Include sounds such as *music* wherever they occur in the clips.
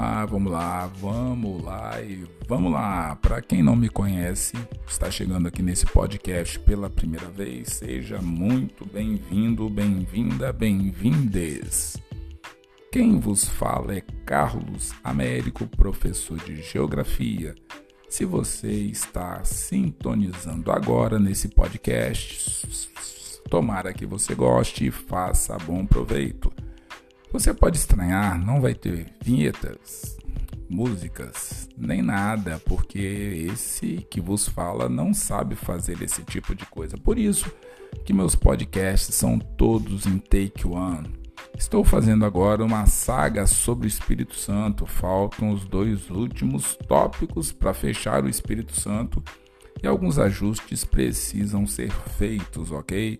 lá, vamos lá, vamos lá e vamos lá. Para quem não me conhece, está chegando aqui nesse podcast pela primeira vez, seja muito bem-vindo, bem-vinda, bem-vindes. Quem vos fala é Carlos Américo, professor de Geografia. Se você está sintonizando agora nesse podcast, tomara que você goste e faça bom proveito. Você pode estranhar, não vai ter vinhetas, músicas, nem nada, porque esse que vos fala não sabe fazer esse tipo de coisa. Por isso que meus podcasts são todos em take one. Estou fazendo agora uma saga sobre o Espírito Santo. Faltam os dois últimos tópicos para fechar o Espírito Santo e alguns ajustes precisam ser feitos, ok?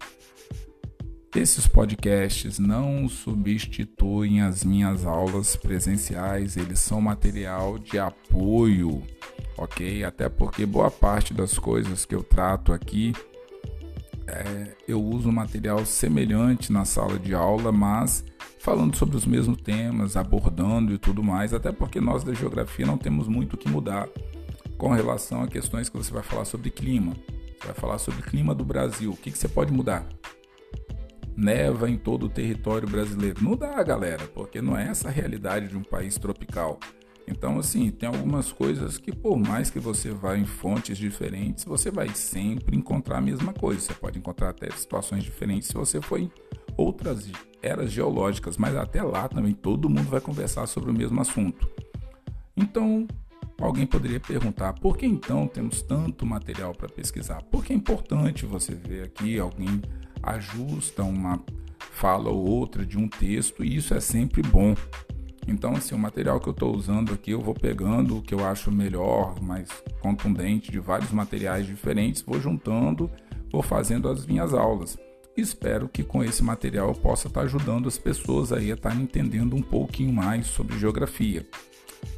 Esses podcasts não substituem as minhas aulas presenciais, eles são material de apoio, ok? Até porque boa parte das coisas que eu trato aqui é, eu uso material semelhante na sala de aula, mas falando sobre os mesmos temas, abordando e tudo mais, até porque nós da geografia não temos muito o que mudar com relação a questões que você vai falar sobre clima. Você vai falar sobre clima do Brasil. O que, que você pode mudar? Neva em todo o território brasileiro. Não dá, galera, porque não é essa a realidade de um país tropical. Então, assim, tem algumas coisas que, por mais que você vá em fontes diferentes, você vai sempre encontrar a mesma coisa. Você pode encontrar até situações diferentes se você for em outras eras geológicas, mas até lá também todo mundo vai conversar sobre o mesmo assunto. Então, alguém poderia perguntar: por que então temos tanto material para pesquisar? Porque é importante você ver aqui alguém ajusta uma fala ou outra de um texto e isso é sempre bom. Então, assim, o material que eu estou usando aqui, eu vou pegando o que eu acho melhor, mais contundente, de vários materiais diferentes, vou juntando, vou fazendo as minhas aulas. Espero que com esse material eu possa estar tá ajudando as pessoas aí a estar entendendo um pouquinho mais sobre geografia.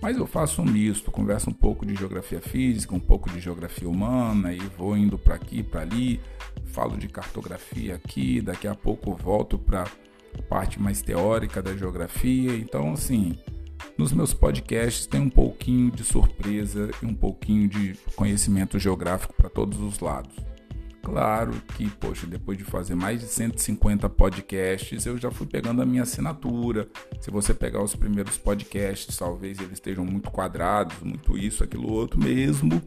Mas eu faço um misto, converso um pouco de geografia física, um pouco de geografia humana e vou indo para aqui, para ali, falo de cartografia aqui, daqui a pouco volto para a parte mais teórica da geografia. Então, assim, nos meus podcasts tem um pouquinho de surpresa e um pouquinho de conhecimento geográfico para todos os lados. Claro que, poxa, depois de fazer mais de 150 podcasts, eu já fui pegando a minha assinatura. Se você pegar os primeiros podcasts, talvez eles estejam muito quadrados, muito isso, aquilo outro, mesmo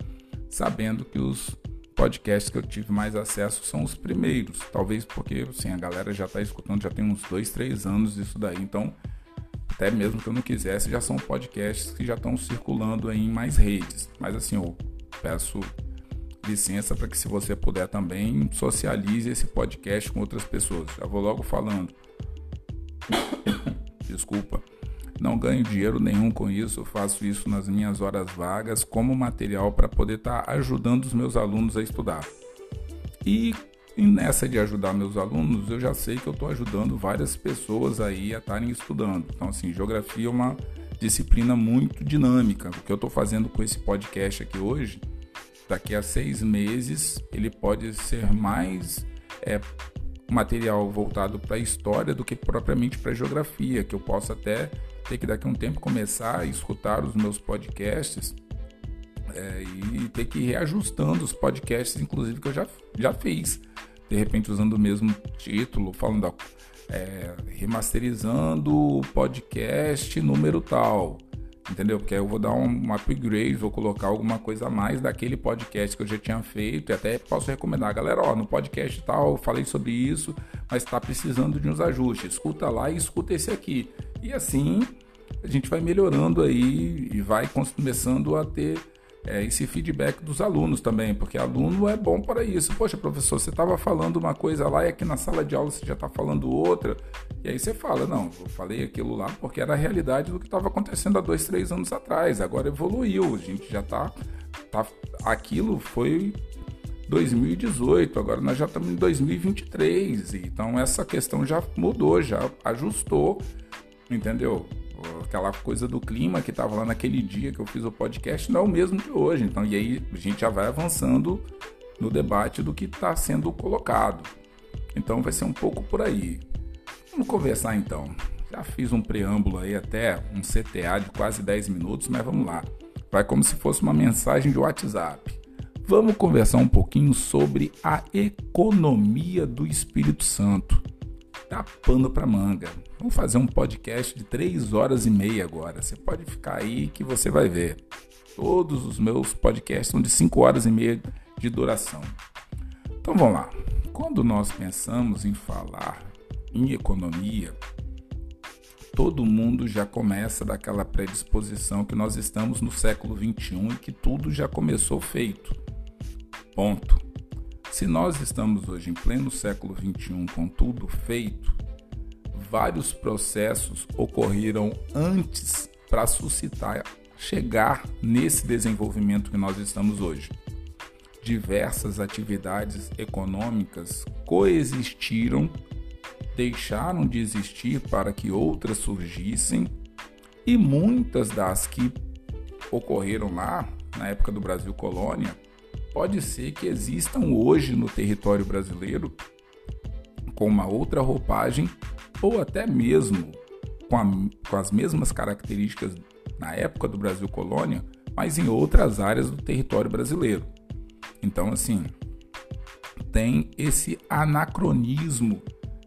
sabendo que os podcasts que eu tive mais acesso são os primeiros. Talvez porque, assim, a galera já está escutando, já tem uns dois, três anos isso daí. Então, até mesmo que eu não quisesse, já são podcasts que já estão circulando em mais redes. Mas, assim, eu peço licença para que se você puder também socialize esse podcast com outras pessoas. Já vou logo falando. *coughs* Desculpa. Não ganho dinheiro nenhum com isso, faço isso nas minhas horas vagas como material para poder estar tá ajudando os meus alunos a estudar. E, e nessa de ajudar meus alunos, eu já sei que eu estou ajudando várias pessoas aí a estarem estudando. Então, assim, geografia é uma disciplina muito dinâmica. O que eu estou fazendo com esse podcast aqui hoje daqui a seis meses ele pode ser mais é, material voltado para a história do que propriamente para a geografia, que eu posso até ter que daqui a um tempo começar a escutar os meus podcasts é, e ter que ir reajustando os podcasts, inclusive que eu já, já fiz, de repente usando o mesmo título, falando da, é, remasterizando o podcast número tal entendeu? Porque eu vou dar um, um, upgrade, vou colocar alguma coisa a mais daquele podcast que eu já tinha feito e até posso recomendar, galera, ó, no podcast tal, eu falei sobre isso, mas está precisando de uns ajustes. Escuta lá e escuta esse aqui. E assim a gente vai melhorando aí e vai começando a ter é, esse feedback dos alunos também, porque aluno é bom para isso. Poxa, professor, você estava falando uma coisa lá e aqui na sala de aula você já está falando outra. E aí você fala, não, eu falei aquilo lá porque era a realidade do que estava acontecendo há dois, três anos atrás. Agora evoluiu, a gente já está. Tá, aquilo foi 2018, agora nós já estamos em 2023. Então essa questão já mudou, já ajustou, entendeu? Aquela coisa do clima que estava lá naquele dia que eu fiz o podcast não é o mesmo de hoje. Então, e aí a gente já vai avançando no debate do que está sendo colocado. Então vai ser um pouco por aí. Vamos conversar então. Já fiz um preâmbulo aí até um CTA de quase 10 minutos, mas vamos lá. Vai como se fosse uma mensagem de WhatsApp. Vamos conversar um pouquinho sobre a economia do Espírito Santo. Tá pano para manga. Vamos fazer um podcast de 3 horas e meia agora. Você pode ficar aí que você vai ver. Todos os meus podcasts são de 5 horas e meia de duração. Então vamos lá. Quando nós pensamos em falar em economia, todo mundo já começa daquela predisposição que nós estamos no século 21 e que tudo já começou feito. Ponto. Se nós estamos hoje em pleno século 21 com tudo feito, vários processos ocorreram antes para suscitar, chegar nesse desenvolvimento que nós estamos hoje. Diversas atividades econômicas coexistiram, deixaram de existir para que outras surgissem, e muitas das que ocorreram lá, na época do Brasil colônia, pode ser que existam hoje no território brasileiro com uma outra roupagem ou até mesmo com, a, com as mesmas características na época do Brasil colônia, mas em outras áreas do território brasileiro. Então, assim, tem esse anacronismo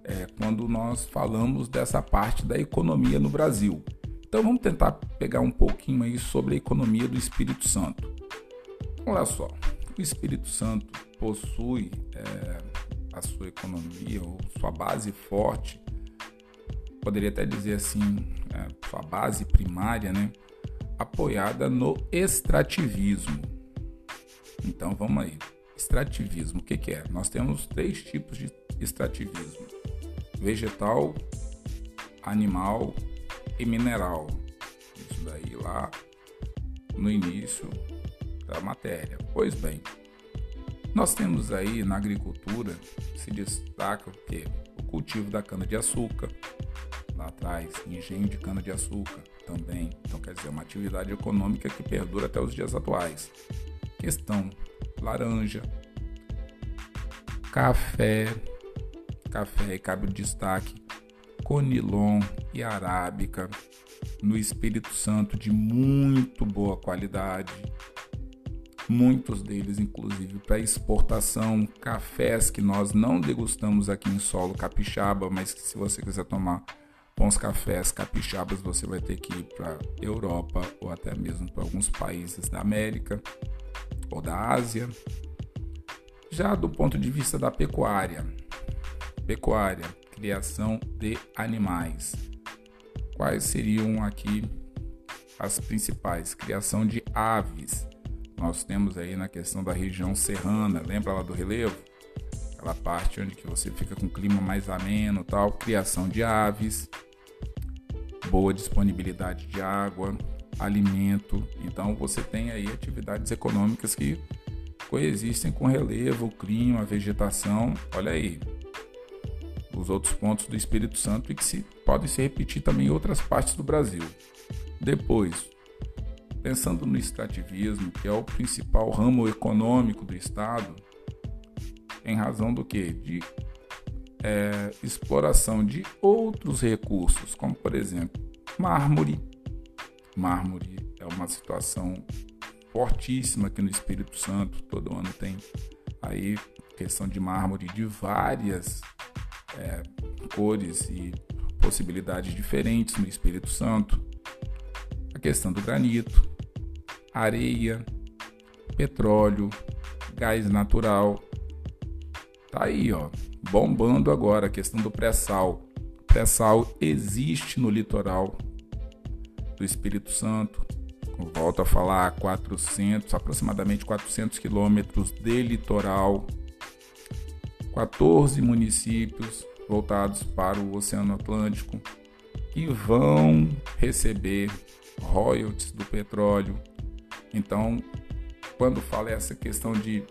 é, quando nós falamos dessa parte da economia no Brasil. Então, vamos tentar pegar um pouquinho aí sobre a economia do Espírito Santo. Olha só, o Espírito Santo possui é, a sua economia ou sua base forte, poderia até dizer assim, é, sua base primária, né, apoiada no extrativismo. Então vamos aí. Extrativismo, o que, que é? Nós temos três tipos de extrativismo: vegetal, animal e mineral. Isso daí lá no início da matéria. Pois bem, nós temos aí na agricultura se destaca o que? O cultivo da cana-de-açúcar, lá atrás, engenho de cana-de-açúcar também. Então, quer dizer, uma atividade econômica que perdura até os dias atuais questão laranja, café, café e cabe o destaque, conilon e arábica, no Espírito Santo de muito boa qualidade, muitos deles inclusive para exportação, cafés que nós não degustamos aqui em solo capixaba, mas que se você quiser tomar bons cafés capixabas, você vai ter que ir para Europa ou até mesmo para alguns países da América ou da Ásia. Já do ponto de vista da pecuária, pecuária, criação de animais. Quais seriam aqui as principais? Criação de aves. Nós temos aí na questão da região serrana, lembra lá do relevo? Aquela parte onde que você fica com clima mais ameno, tal, criação de aves, boa disponibilidade de água, alimento. Então você tem aí atividades econômicas que coexistem com relevo, clima, vegetação. Olha aí. Os outros pontos do Espírito Santo e que se, podem se repetir também em outras partes do Brasil. Depois, pensando no extrativismo, que é o principal ramo econômico do Estado, em razão do que? De é, exploração de outros recursos, como por exemplo mármore, mármore é uma situação fortíssima aqui no Espírito Santo. Todo ano tem aí questão de mármore de várias é, cores e possibilidades diferentes no Espírito Santo. A questão do granito, areia, petróleo, gás natural. Tá aí, ó, bombando agora a questão do pré-sal. Pré-sal existe no litoral do Espírito Santo. Volto a falar, 400, aproximadamente 400 quilômetros de litoral, 14 municípios voltados para o Oceano Atlântico que vão receber royalties do petróleo. Então, quando fala essa questão de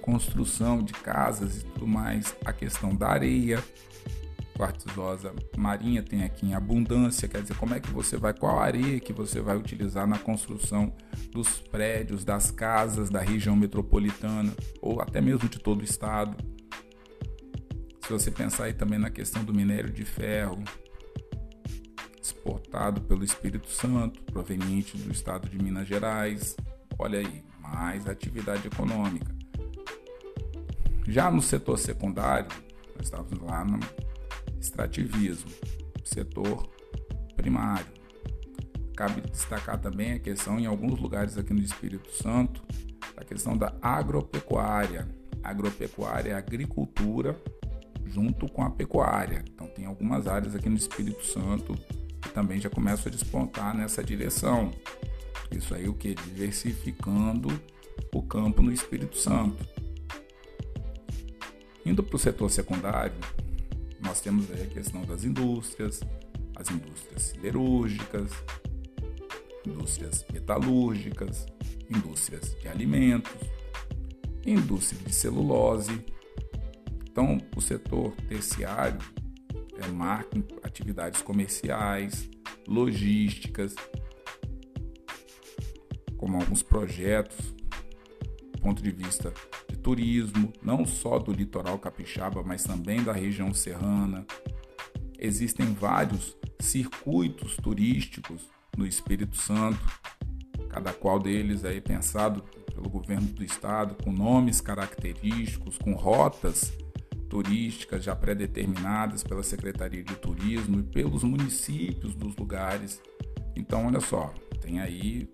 construção de casas e tudo mais, a questão da areia, quartzosa marinha tem aqui em abundância, quer dizer, como é que você vai, qual areia que você vai utilizar na construção dos prédios, das casas da região metropolitana ou até mesmo de todo o estado. Se você pensar aí também na questão do minério de ferro, exportado pelo Espírito Santo, proveniente do estado de Minas Gerais. Olha aí, mais atividade econômica. Já no setor secundário, nós estávamos lá no extrativismo, setor primário. Cabe destacar também a questão, em alguns lugares aqui no Espírito Santo, a questão da agropecuária. Agropecuária é agricultura junto com a pecuária. Então, tem algumas áreas aqui no Espírito Santo também já começam a despontar nessa direção. Isso aí o que? Diversificando o campo no Espírito Santo. Indo para o setor secundário, nós temos aí a questão das indústrias, as indústrias siderúrgicas, indústrias metalúrgicas, indústrias de alimentos, indústria de celulose. Então, o setor terciário é marca atividades comerciais, logísticas, como alguns projetos, do ponto de vista de turismo, não só do litoral capixaba, mas também da região serrana. Existem vários circuitos turísticos no Espírito Santo, cada qual deles aí pensado pelo governo do estado, com nomes característicos, com rotas turísticas já pré-determinadas pela Secretaria de Turismo e pelos municípios dos lugares. Então, olha só, tem aí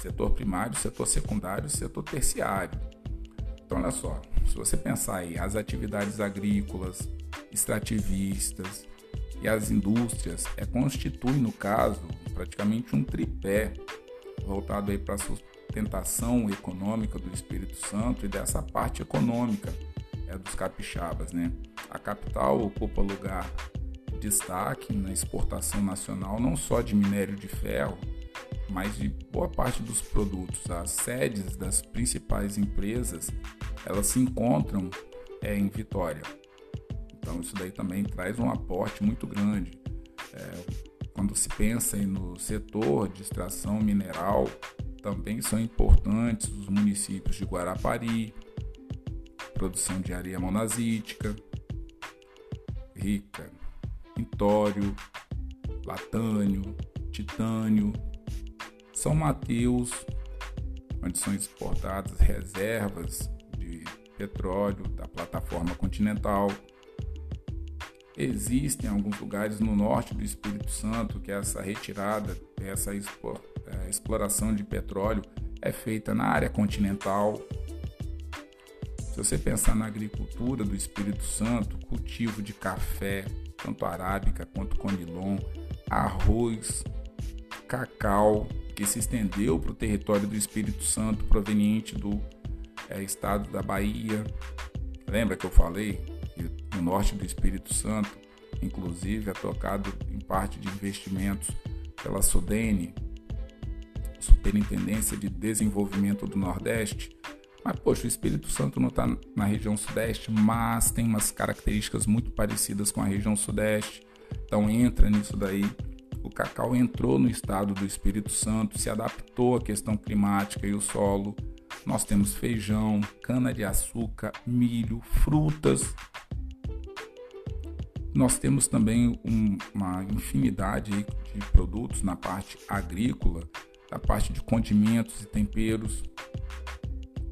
setor primário, setor secundário, setor terciário. Então, olha só, se você pensar aí as atividades agrícolas, extrativistas e as indústrias, é constitui no caso praticamente um tripé voltado aí para a sustentação econômica do Espírito Santo e dessa parte econômica é dos capixabas, né? A capital ocupa lugar de destaque na exportação nacional não só de minério de ferro, mas de boa parte dos produtos. As sedes das principais empresas elas se encontram é, em Vitória. Então isso daí também traz um aporte muito grande. É, quando se pensa no setor de extração mineral, também são importantes os municípios de Guarapari, produção de areia monazítica, rica em tório, latânio, titânio, São Mateus, onde são exportadas reservas de petróleo da plataforma continental, Existem alguns lugares no norte do Espírito Santo que essa retirada, essa é, exploração de petróleo é feita na área continental. Se você pensar na agricultura do Espírito Santo, cultivo de café, tanto arábica quanto conilon, arroz, cacau, que se estendeu para o território do Espírito Santo proveniente do é, estado da Bahia. Lembra que eu falei no norte do Espírito Santo, inclusive é tocado em parte de investimentos pela Sudene, Superintendência de Desenvolvimento do Nordeste. Mas, poxa, o Espírito Santo não está na região Sudeste, mas tem umas características muito parecidas com a região Sudeste. Então, entra nisso daí. O cacau entrou no estado do Espírito Santo, se adaptou à questão climática e o solo. Nós temos feijão, cana-de-açúcar, milho, frutas nós temos também um, uma infinidade de produtos na parte agrícola, na parte de condimentos e temperos,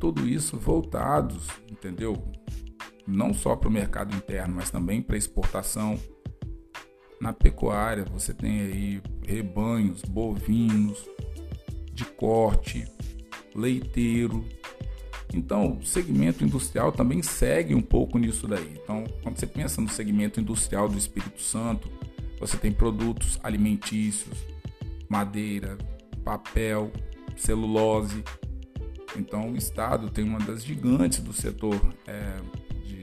tudo isso voltados, entendeu? Não só para o mercado interno, mas também para exportação. Na pecuária, você tem aí rebanhos bovinos, de corte, leiteiro, então, o segmento industrial também segue um pouco nisso daí. Então, quando você pensa no segmento industrial do Espírito Santo, você tem produtos alimentícios, madeira, papel, celulose. Então, o Estado tem uma das gigantes do setor é, de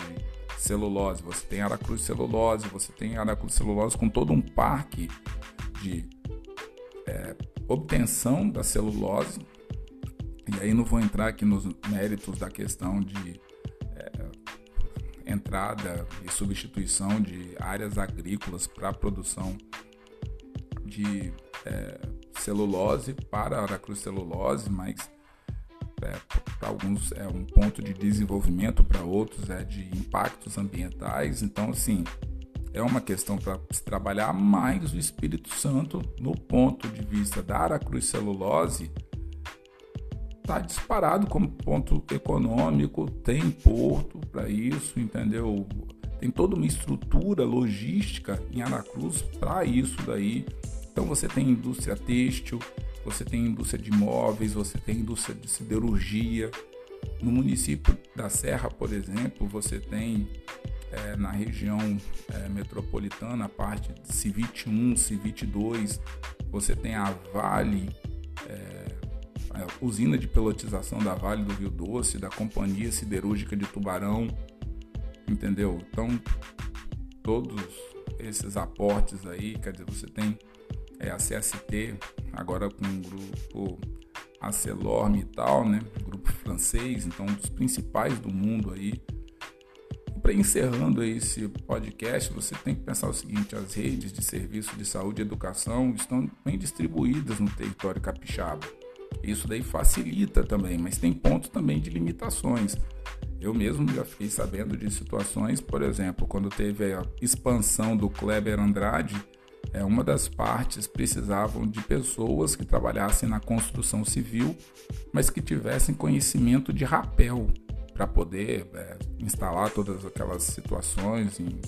celulose. Você tem Aracruz Celulose, você tem Aracruz Celulose com todo um parque de é, obtenção da celulose e aí não vou entrar aqui nos méritos da questão de é, entrada e substituição de áreas agrícolas para a produção de é, celulose para aracrocelulose, mas é, para alguns é um ponto de desenvolvimento, para outros é de impactos ambientais. Então, assim, é uma questão para se trabalhar, mas o Espírito Santo, no ponto de vista da Aracruz Celulose, está disparado como ponto econômico, tem porto para isso, entendeu? Tem toda uma estrutura logística em Aracruz para isso daí. Então você tem indústria têxtil, você tem indústria de imóveis, você tem indústria de siderurgia. No município da Serra, por exemplo, você tem é, na região é, metropolitana, a parte de Civit 1, Civit 2, você tem a Vale, é, a usina de pelotização da Vale do Rio Doce, da Companhia Siderúrgica de Tubarão, entendeu? Então, todos esses aportes aí, quer dizer, você tem é, a CST, agora com o grupo Acelorme e tal, né? Grupo francês, então um dos principais do mundo aí, para encerrando esse podcast, você tem que pensar o seguinte: as redes de serviço de saúde e educação estão bem distribuídas no território capixaba. Isso daí facilita também, mas tem pontos também de limitações. Eu mesmo já fiquei sabendo de situações, por exemplo, quando teve a expansão do Kleber Andrade, é, uma das partes precisavam de pessoas que trabalhassem na construção civil, mas que tivessem conhecimento de rapel para poder é, instalar todas aquelas situações em,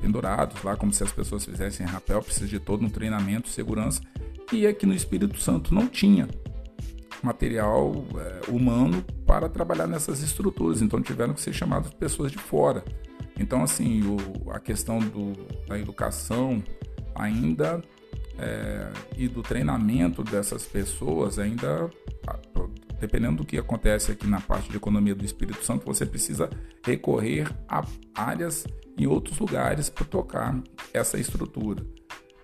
pendurados lá, como se as pessoas fizessem rapel, precisa de todo um treinamento, segurança. E aqui no Espírito Santo não tinha material é, humano para trabalhar nessas estruturas, então tiveram que ser chamados pessoas de fora. Então, assim, o, a questão do, da educação ainda é, e do treinamento dessas pessoas ainda dependendo do que acontece aqui na parte de economia do Espírito Santo, você precisa recorrer a áreas em outros lugares para tocar essa estrutura.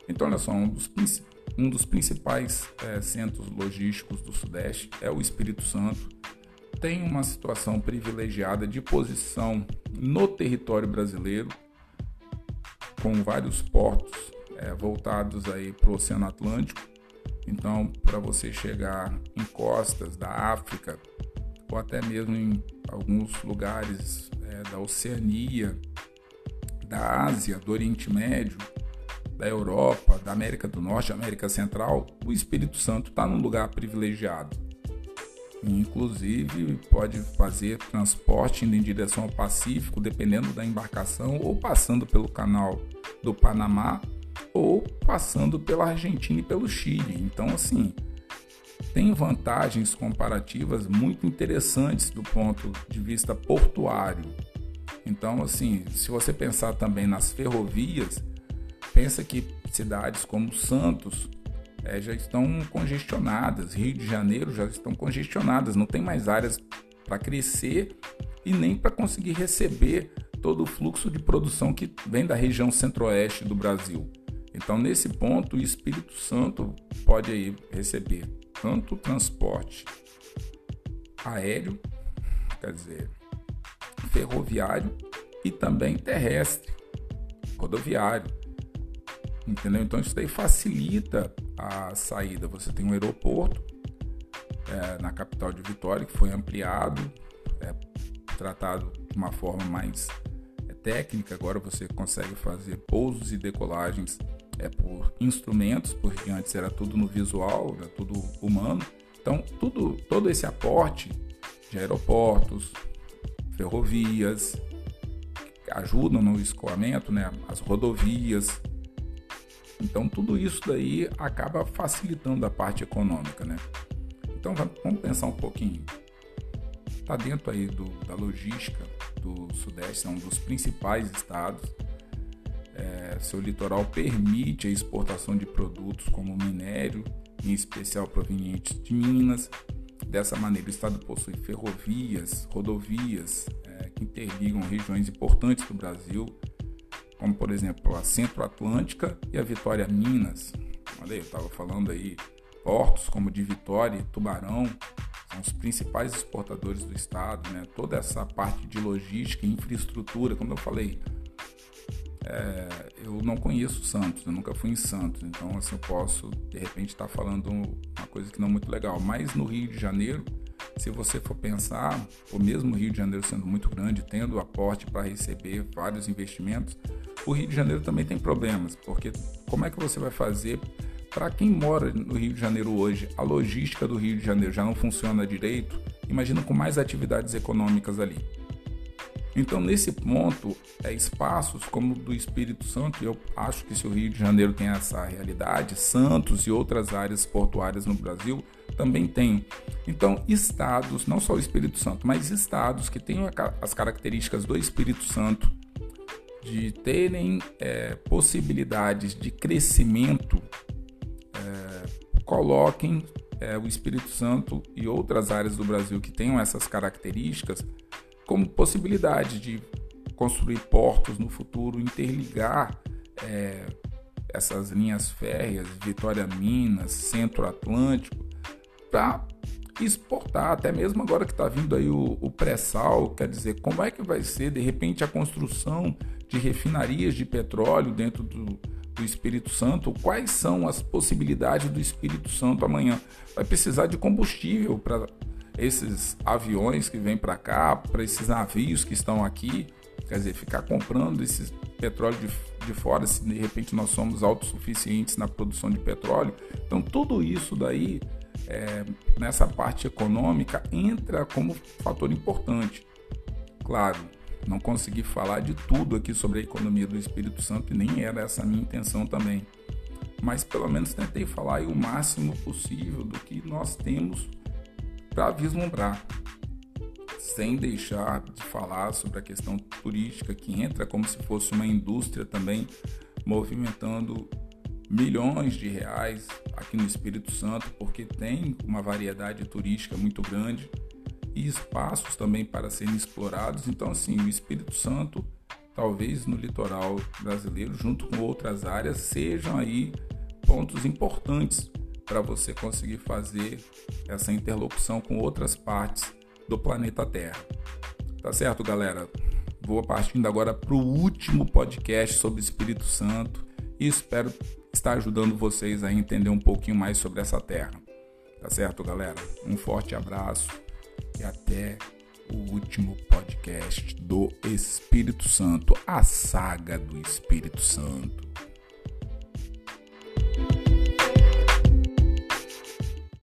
Então, olha só, um dos, um dos principais é, centros logísticos do Sudeste é o Espírito Santo. Tem uma situação privilegiada de posição no território brasileiro, com vários portos é, voltados aí para o Oceano Atlântico então, para você chegar em costas da África, ou até mesmo em alguns lugares é, da Oceania, da Ásia, do Oriente Médio, da Europa, da América do Norte, América Central, o Espírito Santo está num lugar privilegiado. Inclusive, pode fazer transporte indo em direção ao Pacífico, dependendo da embarcação, ou passando pelo canal do Panamá ou passando pela Argentina e pelo Chile. Então, assim, tem vantagens comparativas muito interessantes do ponto de vista portuário. Então, assim, se você pensar também nas ferrovias, pensa que cidades como Santos é, já estão congestionadas, Rio de Janeiro já estão congestionadas, não tem mais áreas para crescer e nem para conseguir receber todo o fluxo de produção que vem da região centro-oeste do Brasil. Então, nesse ponto, o Espírito Santo pode aí receber tanto transporte aéreo, quer dizer, ferroviário e também terrestre, rodoviário. Entendeu? Então isso daí facilita a saída. Você tem um aeroporto é, na capital de Vitória que foi ampliado, é, tratado de uma forma mais é, técnica. Agora você consegue fazer pousos e decolagens é por instrumentos, porque antes era tudo no visual, era tudo humano. Então, tudo, todo esse aporte de aeroportos, ferrovias, ajudam no escoamento, né? as rodovias. Então, tudo isso daí acaba facilitando a parte econômica. Né? Então, vamos pensar um pouquinho. Está dentro aí do, da logística do Sudeste, é um dos principais estados é, seu litoral permite a exportação de produtos como minério, em especial provenientes de Minas. Dessa maneira, o estado possui ferrovias, rodovias é, que interligam regiões importantes do Brasil, como por exemplo a Centro-Atlântica e a Vitória Minas. Olha aí, eu estava falando aí, portos como de Vitória e Tubarão são os principais exportadores do estado, né? Toda essa parte de logística e infraestrutura, como eu falei, é, eu não conheço Santos, eu nunca fui em Santos, então assim eu posso de repente estar falando uma coisa que não é muito legal. Mas no Rio de Janeiro se você for pensar, o mesmo Rio de Janeiro sendo muito grande, tendo aporte para receber vários investimentos, o Rio de Janeiro também tem problemas, porque como é que você vai fazer para quem mora no Rio de Janeiro hoje, a logística do Rio de Janeiro já não funciona direito, imagina com mais atividades econômicas ali. Então, nesse ponto, é, espaços como o do Espírito Santo, eu acho que se o Rio de Janeiro tem essa realidade, Santos e outras áreas portuárias no Brasil também tem. Então, estados, não só o Espírito Santo, mas estados que têm as características do Espírito Santo, de terem é, possibilidades de crescimento, é, coloquem é, o Espírito Santo e outras áreas do Brasil que tenham essas características como possibilidade de construir portos no futuro, interligar é, essas linhas férreas, Vitória Minas, Centro Atlântico, para exportar, até mesmo agora que está vindo aí o, o pré-sal, quer dizer, como é que vai ser de repente a construção de refinarias de petróleo dentro do, do Espírito Santo? Quais são as possibilidades do Espírito Santo amanhã? Vai precisar de combustível para esses aviões que vêm para cá, para esses navios que estão aqui, quer dizer, ficar comprando esse petróleo de, de fora, se de repente nós somos autossuficientes na produção de petróleo. Então, tudo isso daí, é, nessa parte econômica, entra como fator importante. Claro, não consegui falar de tudo aqui sobre a economia do Espírito Santo e nem era essa a minha intenção também. Mas pelo menos tentei falar o máximo possível do que nós temos para vislumbrar, sem deixar de falar sobre a questão turística que entra como se fosse uma indústria também movimentando milhões de reais aqui no Espírito Santo, porque tem uma variedade turística muito grande e espaços também para serem explorados. Então, assim, o Espírito Santo, talvez no litoral brasileiro, junto com outras áreas, sejam aí pontos importantes para você conseguir fazer essa interlocução com outras partes do planeta Terra. Tá certo, galera? Vou partindo agora para o último podcast sobre Espírito Santo e espero estar ajudando vocês a entender um pouquinho mais sobre essa terra. Tá certo, galera? Um forte abraço e até o último podcast do Espírito Santo, a saga do Espírito Santo.